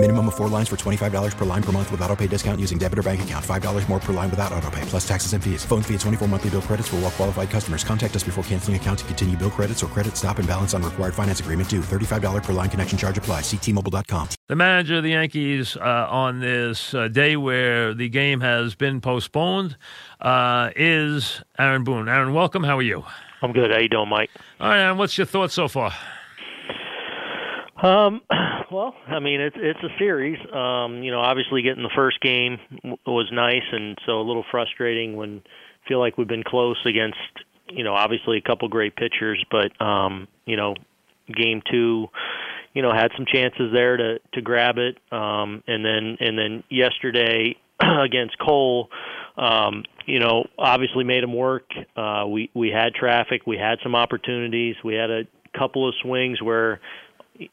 Minimum of four lines for $25 per line per month with auto pay discount using debit or bank account. $5 more per line without auto pay, plus taxes and fees. Phone fee at 24 monthly bill credits for all well qualified customers. Contact us before canceling account to continue bill credits or credit stop and balance on required finance agreement due. $35 per line connection charge apply. Ctmobile.com. The manager of the Yankees uh, on this uh, day where the game has been postponed uh, is Aaron Boone. Aaron, welcome. How are you? I'm good. How you doing, Mike? All right, Aaron, what's your thoughts so far? Um, well, I mean, it's it's a series. Um, you know, obviously getting the first game was nice, and so a little frustrating when feel like we've been close against, you know, obviously a couple great pitchers, but um, you know, game two, you know, had some chances there to to grab it, um, and then and then yesterday against Cole, um, you know, obviously made him work. Uh, we we had traffic, we had some opportunities, we had a couple of swings where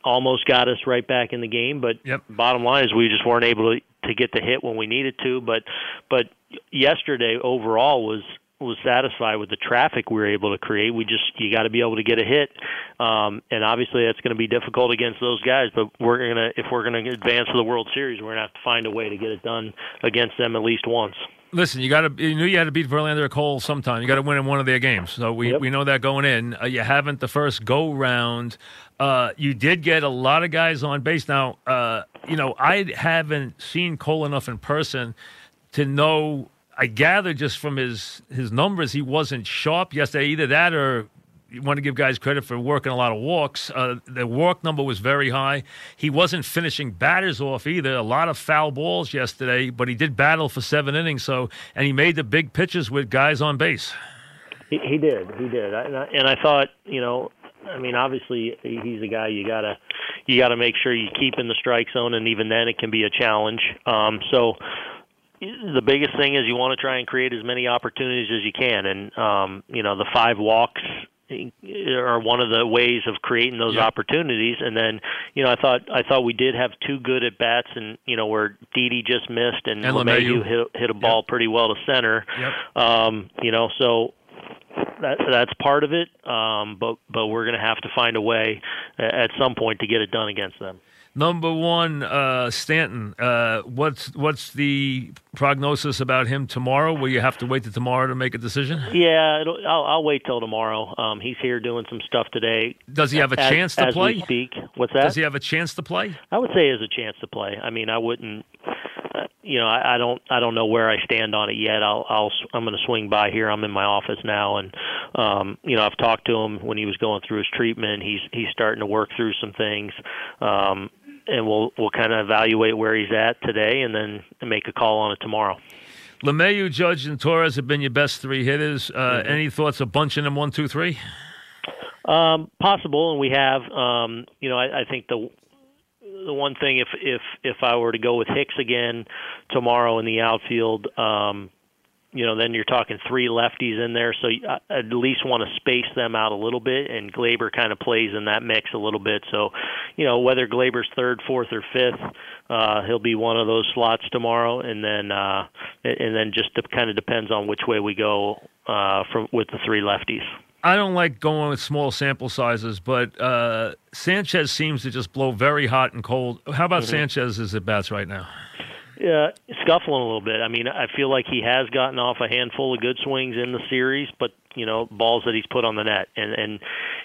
almost got us right back in the game. But yep. bottom line is we just weren't able to to get the hit when we needed to. But but yesterday overall was was satisfied with the traffic we were able to create. We just you got to be able to get a hit, um, and obviously that's going to be difficult against those guys. But we're gonna if we're gonna advance to the World Series, we're gonna have to find a way to get it done against them at least once listen, you got to you knew you had to beat Verlander or Cole sometime. You got to win in one of their games. So we, yep. we know that going in. Uh, you haven't the first go round. Uh, you did get a lot of guys on base. Now, uh, you know, I haven't seen Cole enough in person to know. I gather just from his his numbers, he wasn't sharp yesterday. Either that or you want to give guys credit for working a lot of walks. Uh, the walk number was very high. He wasn't finishing batters off either. A lot of foul balls yesterday, but he did battle for seven innings. So, and he made the big pitches with guys on base. He, he did. He did. And I, and I thought, you know, I mean, obviously he's a guy you gotta you gotta make sure you keep in the strike zone, and even then it can be a challenge. Um, so the biggest thing is you want to try and create as many opportunities as you can, and um, you know the five walks are one of the ways of creating those yeah. opportunities. And then, you know, I thought I thought we did have two good at bats, and you know where Didi just missed and, and LeMahieu hit hit a ball yep. pretty well to center. Yep. Um, you know, so that that's part of it. Um, but but we're going to have to find a way at some point to get it done against them. Number one, uh, Stanton. Uh, what's what's the prognosis about him tomorrow? Will you have to wait till tomorrow to make a decision? Yeah, I'll, I'll wait till tomorrow. Um, he's here doing some stuff today. Does he have a as, chance to as play? We speak. What's that? Does he have a chance to play? I would say he has a chance to play. I mean, I wouldn't. Uh, you know, I, I don't. I don't know where I stand on it yet. I'll. I'll I'm going to swing by here. I'm in my office now, and um, you know, I've talked to him when he was going through his treatment. He's he's starting to work through some things. Um, and we'll we'll kind of evaluate where he's at today, and then make a call on it tomorrow. LeMahieu, Judge, and Torres have been your best three hitters. Uh, mm-hmm. Any thoughts of bunching them one, two, three? Um, possible, and we have. Um, you know, I, I think the the one thing if if if I were to go with Hicks again tomorrow in the outfield, um, you know, then you're talking three lefties in there, so I at least want to space them out a little bit, and Gleyber kind of plays in that mix a little bit. So, you know, whether Gleyber's third, fourth, or fifth, uh, he'll be one of those slots tomorrow, and then uh, and then just kind of depends on which way we go uh, from with the three lefties. I don't like going with small sample sizes, but uh, Sanchez seems to just blow very hot and cold. How about mm-hmm. Sanchez's at bats right now? Uh, scuffling a little bit. I mean, I feel like he has gotten off a handful of good swings in the series, but you know, balls that he's put on the net, and and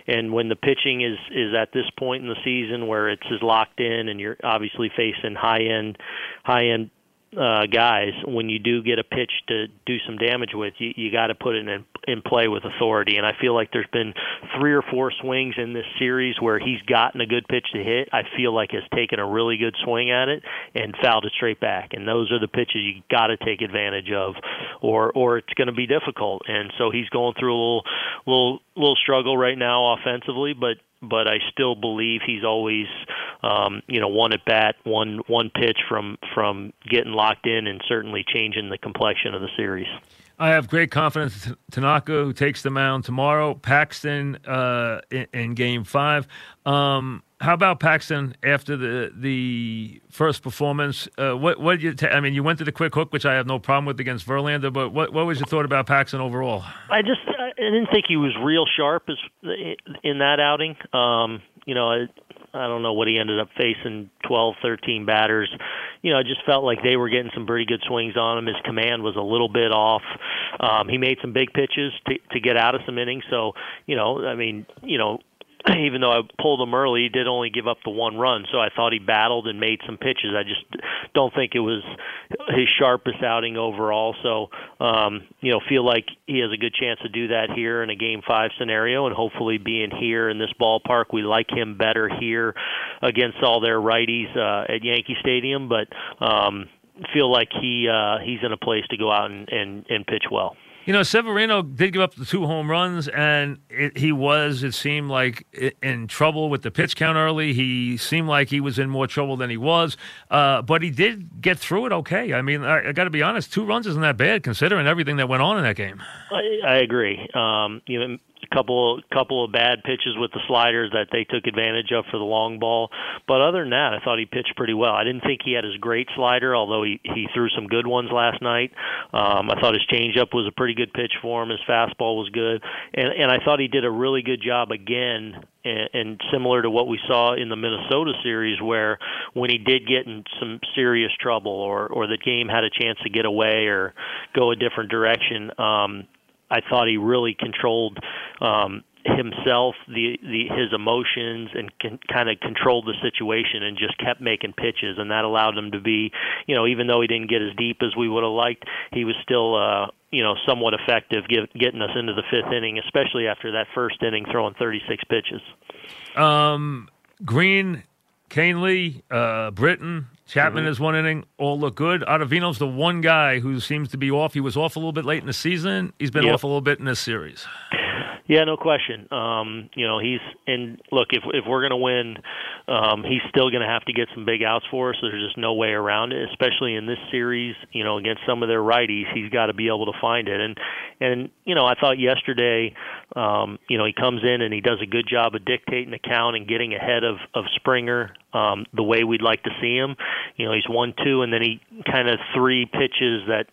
and when the pitching is is at this point in the season where it's is locked in, and you're obviously facing high end high end uh, guys, when you do get a pitch to do some damage with, you, you got to put it in in play with authority. And I feel like there's been three or four swings in this series where he's gotten a good pitch to hit. I feel like has taken a really good swing at it and fouled it straight back. And those are the pitches you got to take advantage of, or or it's going to be difficult. And so he's going through a little little little struggle right now offensively, but but I still believe he's always, um, you know, one at bat, one one pitch from from getting locked in, and certainly changing the complexion of the series. I have great confidence Tanaka, who takes the mound tomorrow. Paxton uh, in, in, Game Five. Um, how about Paxton after the the first performance? Uh, what what did you? I mean, you went to the quick hook, which I have no problem with against Verlander. But what what was your thought about Paxton overall? I just I didn't think he was real sharp as in that outing. Um, you know, I, I don't know what he ended up facing 12, 13 batters. You know, I just felt like they were getting some pretty good swings on him. His command was a little bit off. Um, he made some big pitches to to get out of some innings. So, you know, I mean, you know, even though I pulled him early, he did only give up the one run. So I thought he battled and made some pitches. I just don't think it was his sharpest outing overall. So, um, you know, feel like he has a good chance to do that here in a Game Five scenario, and hopefully being here in this ballpark, we like him better here against all their righties uh, at Yankee Stadium. But um, feel like he uh, he's in a place to go out and, and, and pitch well. You know, Severino did give up the two home runs, and it, he was, it seemed like, in trouble with the pitch count early. He seemed like he was in more trouble than he was, uh, but he did get through it okay. I mean, I, I got to be honest, two runs isn't that bad considering everything that went on in that game. I, I agree. Um, you know, couple couple of bad pitches with the sliders that they took advantage of for the long ball. But other than that, I thought he pitched pretty well. I didn't think he had his great slider, although he he threw some good ones last night. Um, I thought his changeup was a pretty good pitch for him. His fastball was good, and and I thought he did a really good job again and, and similar to what we saw in the Minnesota series, where when he did get in some serious trouble, or or the game had a chance to get away or go a different direction, um, I thought he really controlled um, himself, the, the his emotions, and can, kind of controlled the situation and just kept making pitches, and that allowed him to be, you know, even though he didn't get as deep as we would have liked, he was still, uh, you know, somewhat effective getting us into the fifth inning, especially after that first inning throwing 36 pitches. Um, Green, Kahnle, uh, Britton, Chapman Mm-hmm. is one inning, all look good. Ottavino's the one guy who seems to be off. He was off a little bit late in the season. He's been Yep. off a little bit in this series. Yeah, no question. Um, you know, he's and look, if if we're going to win, um, he's still going to have to get some big outs for us. There's just no way around it, especially in this series. You know, against some of their righties, he's got to be able to find it. And and you know, I thought yesterday, um, you know, he comes in and he does a good job of dictating the count and getting ahead of of Springer um, the way we'd like to see him. You know, he's one two, and then he kind of three pitches that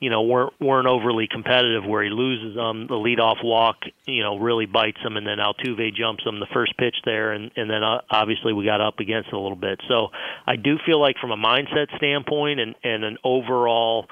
you know weren't weren't overly competitive where he loses them. The leadoff walk, you know, really bites him, and then Altuve jumps him the first pitch there, and and then uh, obviously we got up against it a little bit. So I do feel like from a mindset standpoint and and an overall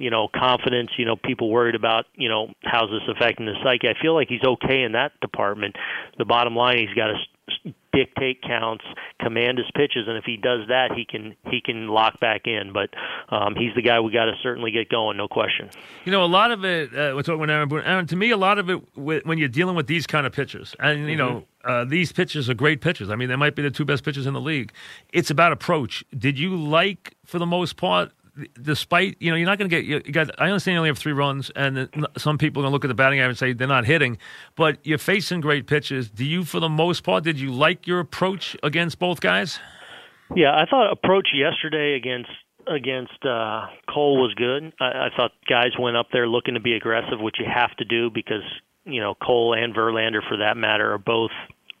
you know, confidence, you know, people worried about, you know, how's this affecting the psyche. I feel like he's okay in that department. The bottom line, he's got to dictate counts, command his pitches, and if he does that, he can he can lock back in. But um, he's the guy we got to certainly get going, no question. You know, a lot of it. Uh, we're talking with Aaron to me, a lot of it when you're dealing with these kind of pitchers, and you know, uh, these pitchers are great pitchers. I mean, they might be the two best pitchers in the league. It's about approach. Did you like, for the most part? Despite you know you're not going to get you got I understand you only have three runs and some people are going to look at the batting average and say they're not hitting, but you're facing great pitches. Do you, for the most part, did you like your approach against both guys? Yeah, I thought approach yesterday against against uh, Cole was good. I, I thought guys went up there looking to be aggressive, which you have to do because you know Cole and Verlander, for that matter, are both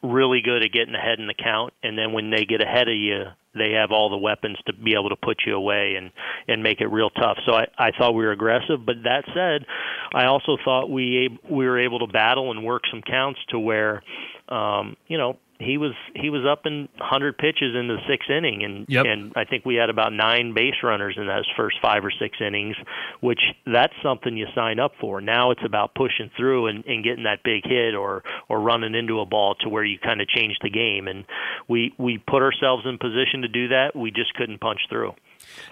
really good at getting ahead in the count. And then when they get ahead of you, they have all the weapons to be able to put you away and and make it real tough. So I I thought we were aggressive, but that said, I also thought we we were able to battle and work some counts to where um, you know he was he was up in 100 pitches in the sixth inning, and Yep. and I think we had about nine base runners in those first five or six innings, which that's something you sign up for. Now it's about pushing through and, and getting that big hit or or running into a ball to where you kind of change the game, and we we put ourselves in position to do that. We just couldn't punch through.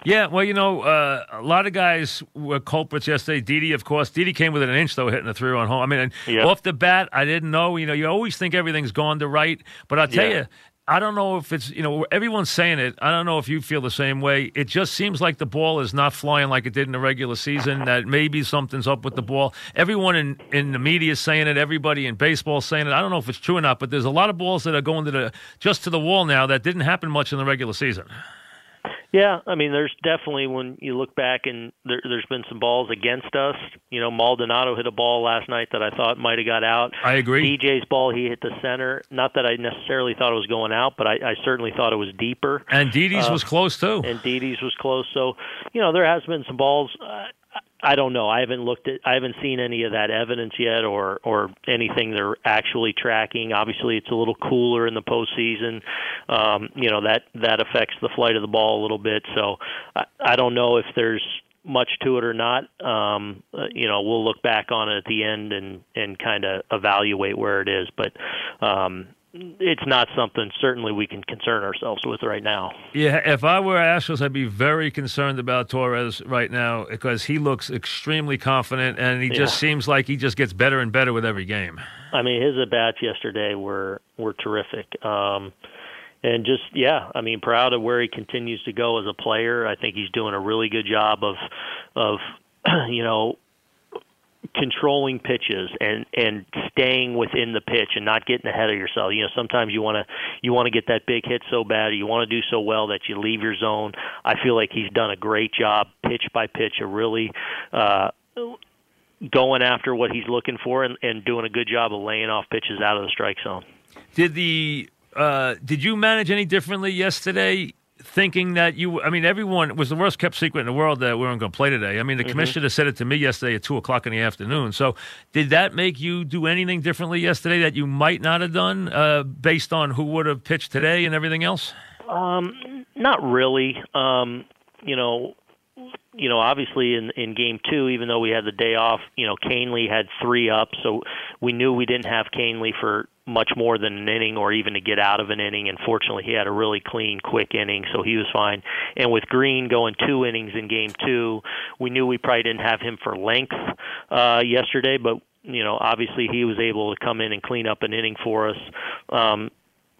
Yeah, well, you know, uh, a lot of guys were culprits yesterday. Didi, of course. Didi came within an inch, though, hitting the three run home. I mean, Yeah. off the bat, I didn't know. You know, you always think everything's gone to right, but I'll tell Yeah. you, I don't know if it's, you know, everyone's saying it. I don't know if you feel the same way. It just seems like the ball is not flying like it did in the regular season, that maybe something's up with the ball. Everyone in, in the media is saying it, everybody in baseball is saying it. I don't know if it's true or not, but there's a lot of balls that are going to the just to the wall now that didn't happen much in the regular season. Yeah, I mean, there's definitely when you look back and there, there's been some balls against us. You know, Maldonado hit a ball last night that I thought might have got out. I agree. DJ's ball, he hit the center. Not that I necessarily thought it was going out, but I, I certainly thought it was deeper. And Didi's Uh, was close too. And Didi's was close. So, you know, there has been some balls. Uh, I don't know. I haven't looked at. I haven't seen any of that evidence yet, or or anything they're actually tracking. Obviously, it's a little cooler in the postseason. Um, you know that that affects the flight of the ball a little bit. So I, I don't know if there's much to it or not. Um, uh, you know, we'll look back on it at the end and and kind of evaluate where it is. But um, it's not something certainly we can concern ourselves with right now. Yeah, if I were Astros, I'd be very concerned about Torres right now because he looks extremely confident and he just seems like he just gets better and better with every game. I mean, his at bats yesterday were were terrific. Um, and just yeah, I mean, proud of where he continues to go as a player. I think he's doing a really good job of of you know controlling pitches and and staying within the pitch and not getting ahead of yourself. You know, sometimes you want to you want to get that big hit so bad, or you want to do so well that you leave your zone. I feel like he's done a great job pitch by pitch, of really uh going after what he's looking for and, and doing a good job of laying off pitches out of the strike zone. Did the uh, did you manage any differently yesterday? Thinking that you, I mean, everyone was the worst kept secret in the world that we weren't going to play today. I mean, the Mm-hmm. commissioner said it to me yesterday at two o'clock in the afternoon. So, did that make you do anything differently yesterday that you might not have done uh, based on who would have pitched today and everything else? Um, not really. Um, you know, you know, obviously in in game two, even though we had the day off, you know, Kahnle had three up, so we knew we didn't have Kahnle for much more than an inning or even to get out of an inning. And fortunately, he had a really clean, quick inning, so he was fine. And with Green going two innings in game two, we knew we probably didn't have him for length uh, yesterday, but you know, obviously he was able to come in and clean up an inning for us. Um,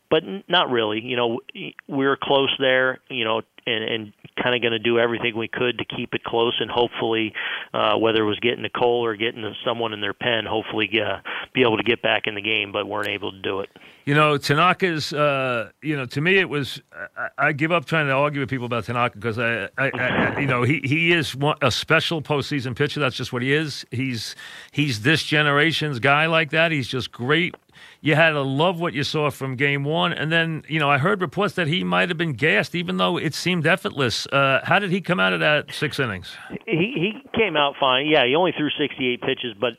but not really. You know, we were close there. You know, and and kind of going to do everything we could to keep it close, and hopefully, uh, whether it was getting to Cole or getting to someone in their pen, hopefully uh, be able to get back in the game, but weren't able to do it. You know, Tanaka's. Uh, you know, to me, it was. I, I give up trying to argue with people about Tanaka because I, I, I, you know, he he is one, a special postseason pitcher. That's just what he is. He's he's this generation's guy like that. He's just great. You had to love what you saw from game one, and then you know I heard reports that he might have been gassed, even though it seemed effortless. Uh, how did he come out of that six innings? He he came out fine. Yeah, he only threw 68 pitches, but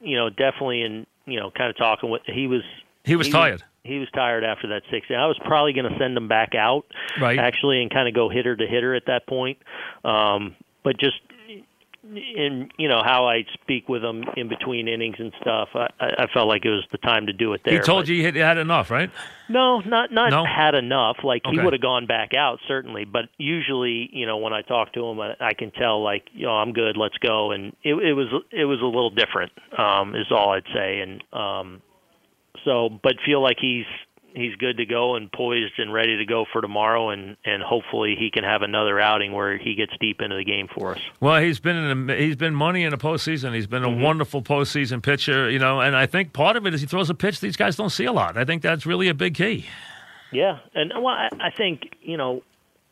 you know, definitely in you know, kind of talking with he was He was tired. he was tired after that six. I was probably going to send him back out, Right. Actually, and kind of go hitter to hitter at that point. Um, but just in you know how I speak with him in between innings and stuff, I, I felt like it was the time to do it there. he told you he had, had enough, right? no, not not No? had enough. Like he would have gone back out certainly, but usually, you know, when I talk to him, I, I can tell like, you know, I'm good, let's go. And it, it was it was a little different, um, is all I'd say. And um, so, but feel like he's he's good to go and poised and ready to go for tomorrow, and and hopefully he can have another outing where he gets deep into the game for us. Well, he's been in a, he's been money in the postseason. He's been a Mm-hmm. wonderful postseason pitcher, you know. And I think part of it is he throws a pitch these guys don't see a lot. I think that's really a big key. Yeah, and well, I, I think you know,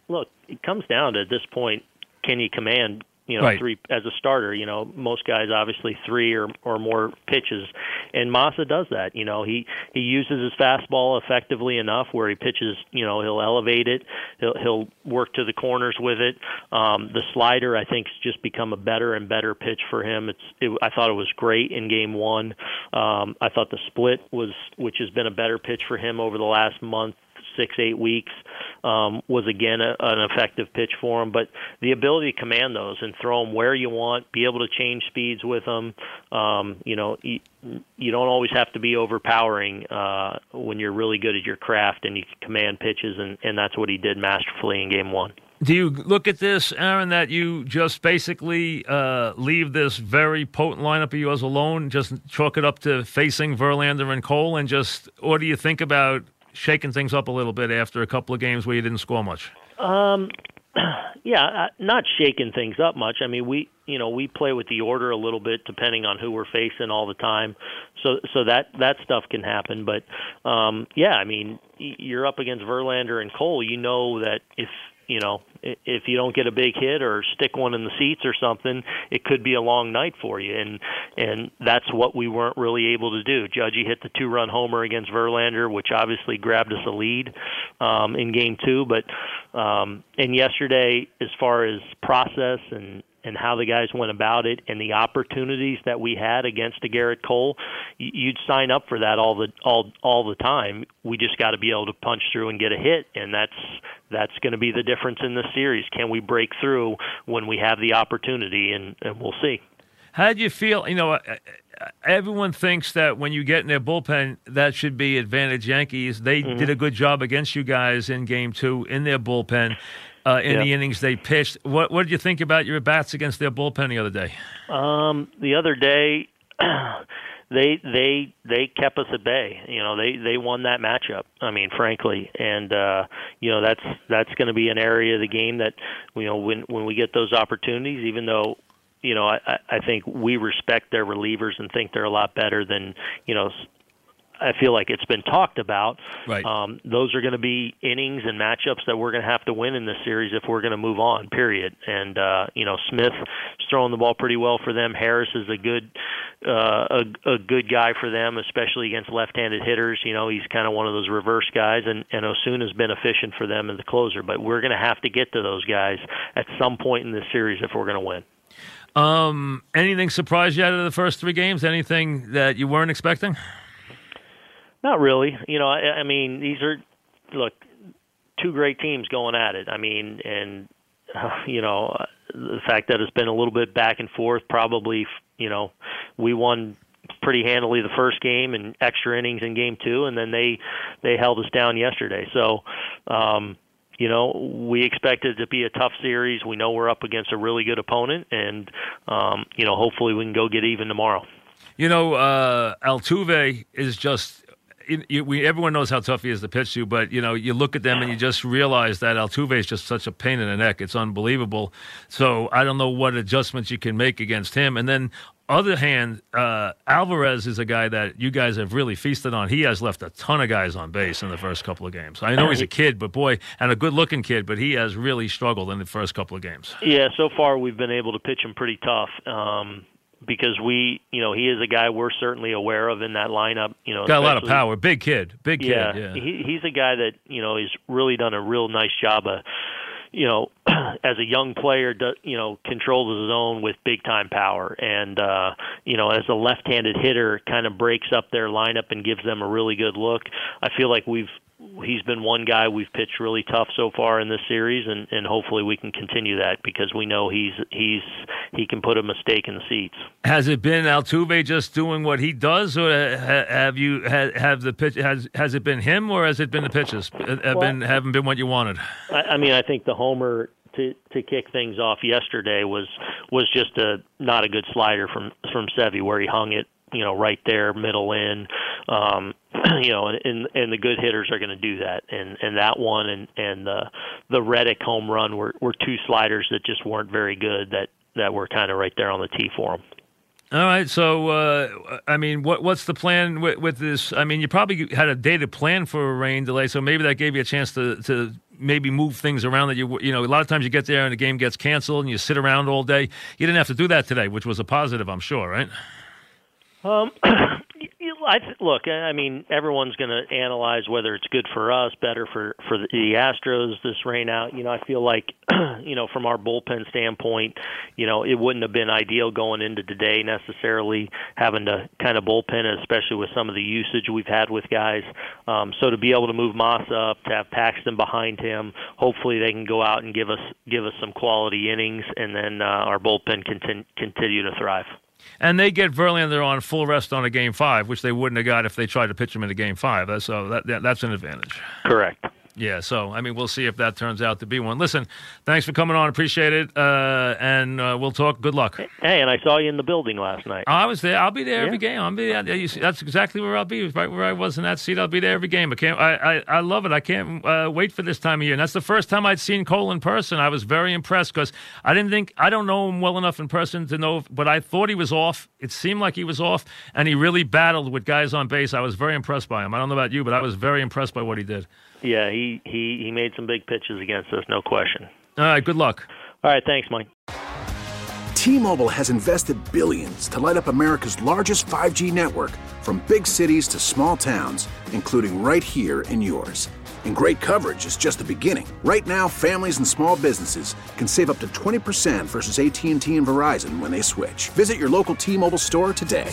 look, it comes down to at this point, can you command you know Right. three as a starter? You know, most guys obviously three or or more pitches, and Masa does that. You know, he he uses his fastball effectively enough where he pitches. You know, he'll elevate it, he'll he'll work to the corners with it. Um, the slider, I think, has just become a better and better pitch for him. It's it, I thought it was great in game one. Um, I thought the split was, which has been a better pitch for him over the last month six eight weeks um, was again a, an effective pitch for him. But the ability to command those and throw them where you want, be able to change speeds with them. Um, you know, you, you don't always have to be overpowering uh, when you're really good at your craft and you can command pitches, and, and that's what he did masterfully in game one. Do you look at this, Aaron, that you just basically uh, leave this very potent lineup of yours alone, just chalk it up to facing Verlander and Cole, and just, or do you think about shaking things up a little bit after a couple of games where you didn't score much? Um, yeah, uh, not shaking things up much. I mean, we you know we play with the order a little bit depending on who we're facing all the time, so so that that stuff can happen. But um, yeah, I mean, you're up against Verlander and Cole. You know that if you know, if you don't get a big hit or stick one in the seats or something, it could be a long night for you. And and that's what we weren't really able to do. Judgy hit the two-run homer against Verlander, which obviously grabbed us a lead um, in Game Two. But um, and yesterday, as far as process and and how the guys went about it and the opportunities that we had against a Gerrit Cole, you'd sign up for that all the all all the time. We just got to be able to punch through and get a hit, and that's that's going to be the difference in this series. Can we break through when we have the opportunity, and, and we'll see. How do you feel? You know, everyone thinks that when you get in their bullpen, that should be advantage Yankees. They mm-hmm. did a good job against you guys in Game Two in their bullpen uh, in the innings they pitched. What what did you think about your bats against their bullpen the other day? Um, the other day, they they they kept us at bay. You know, they they won that matchup. I mean, frankly, and uh, you know that's that's going to be an area of the game that you know when when we get those opportunities, even though you know, I, I think we respect their relievers and think they're a lot better than you know I feel like it's been talked about. Right. Um, those are going to be innings and matchups that we're going to have to win in this series if we're going to move on. Period. And uh, you know, Smith is throwing the ball pretty well for them. Harris is a good uh, a, a good guy for them, especially against left-handed hitters. You know, he's kind of one of those reverse guys, and and Osuna's been efficient for them as the closer. But we're going to have to get to those guys at some point in this series if we're going to win. Um, anything surprise you out of the first three games? Anything that you weren't expecting? Not really. You know, I, I mean, these are look two great teams going at it. I mean, and uh, you know, the fact that it's been a little bit back and forth. Probably, you know, we won pretty handily the first game and extra innings in game two, and then they they held us down yesterday. So. um you know, we expect it to be a tough series. We know we're up against a really good opponent, and um, you know, hopefully we can go get even tomorrow. You know, uh, Altuve is just we, everyone knows how tough he is to pitch to, but you know, you look at them and you just realize that Altuve is just such a pain in the neck. It's unbelievable. So I don't know what adjustments you can make against him. And then, other hand, uh, Alvarez is a guy that you guys have really feasted on. He has left a ton of guys on base in the first couple of games. I know he's a kid, but boy, and a good-looking kid, but he has really struggled in the first couple of games. Yeah, so far we've been able to pitch him pretty tough. Um, because we, you know, he is a guy we're certainly aware of in that lineup. You know, got a lot of power, big kid, big kid. Yeah, yeah. He, he's a guy that you know he's really done a real nice job of, you know, as a young player, you know, controls his own with big time power, and uh, you know, as a left-handed hitter, kind of breaks up their lineup and gives them a really good look. I feel like we've he's been one guy we've pitched really tough so far in this series, and, and hopefully we can continue that because we know he's he's he can put a mistake in the seats. Has it been Altuve just doing what he does, or have you have the pitch has has it been him, or has it been the pitches uh, have well, been haven't been what you wanted? I, I mean, I think the homer to to kick things off yesterday was was just a not a good slider from from Sevy where he hung it you know right there middle in um you know and and the good hitters are going to do that and and that one and and the the Reddick home run were were two sliders that just weren't very good that that were kind of right there on the tee for them all right. So, uh, I mean, what what's the plan with, with, this? I mean, you probably had a dated plan for a rain delay, so maybe that gave you a chance to, to maybe move things around. That you you know, a lot of times you get there and the game gets canceled and you sit around all day. You didn't have to do that today, which was a positive, I'm sure, right? Um, I th- look. I mean, everyone's going to analyze whether it's good for us, better for for the, the Astros this rain out. You know, I feel like, you know, from our bullpen standpoint, you know, it wouldn't have been ideal going into today necessarily having to kind of bullpen, especially with some of the usage we've had with guys. Um, so to be able to move Moss up, to have Paxton behind him, hopefully they can go out and give us give us some quality innings, and then uh, our bullpen can continue to thrive. And they get Verlander on full rest on a game five, which they wouldn't have got if they tried to pitch him in a game five. So that, that that's an advantage. Correct. Yeah, so I mean, we'll see if that turns out to be one. Listen, thanks for coming on. Appreciate it, uh, and uh, we'll talk. Good luck. Hey, and I saw you in the building last night. I was there. I'll be there yeah. every game. I'll be. there. That's exactly where I'll be. Right where I was in that seat. I'll be there every game. I can't. I I, I love it. I can't uh, wait for this time of year. And that's the first time I'd seen Cole in person. I was very impressed because I didn't think I don't know him well enough in person to know, but I thought he was off. It seemed like he was off, and he really battled with guys on base. I was very impressed by him. I don't know about you, but I was very impressed by what he did. yeah, he he he made some big pitches against us, no question. All right, good luck. All right, thanks, Mike. T-Mobile has invested billions to light up America's largest 5G network from big cities to small towns, including right here in yours. And great coverage is just the beginning. Right now, families and small businesses can save up to 20% versus AT&T and Verizon when they switch. Visit your local T-Mobile store today.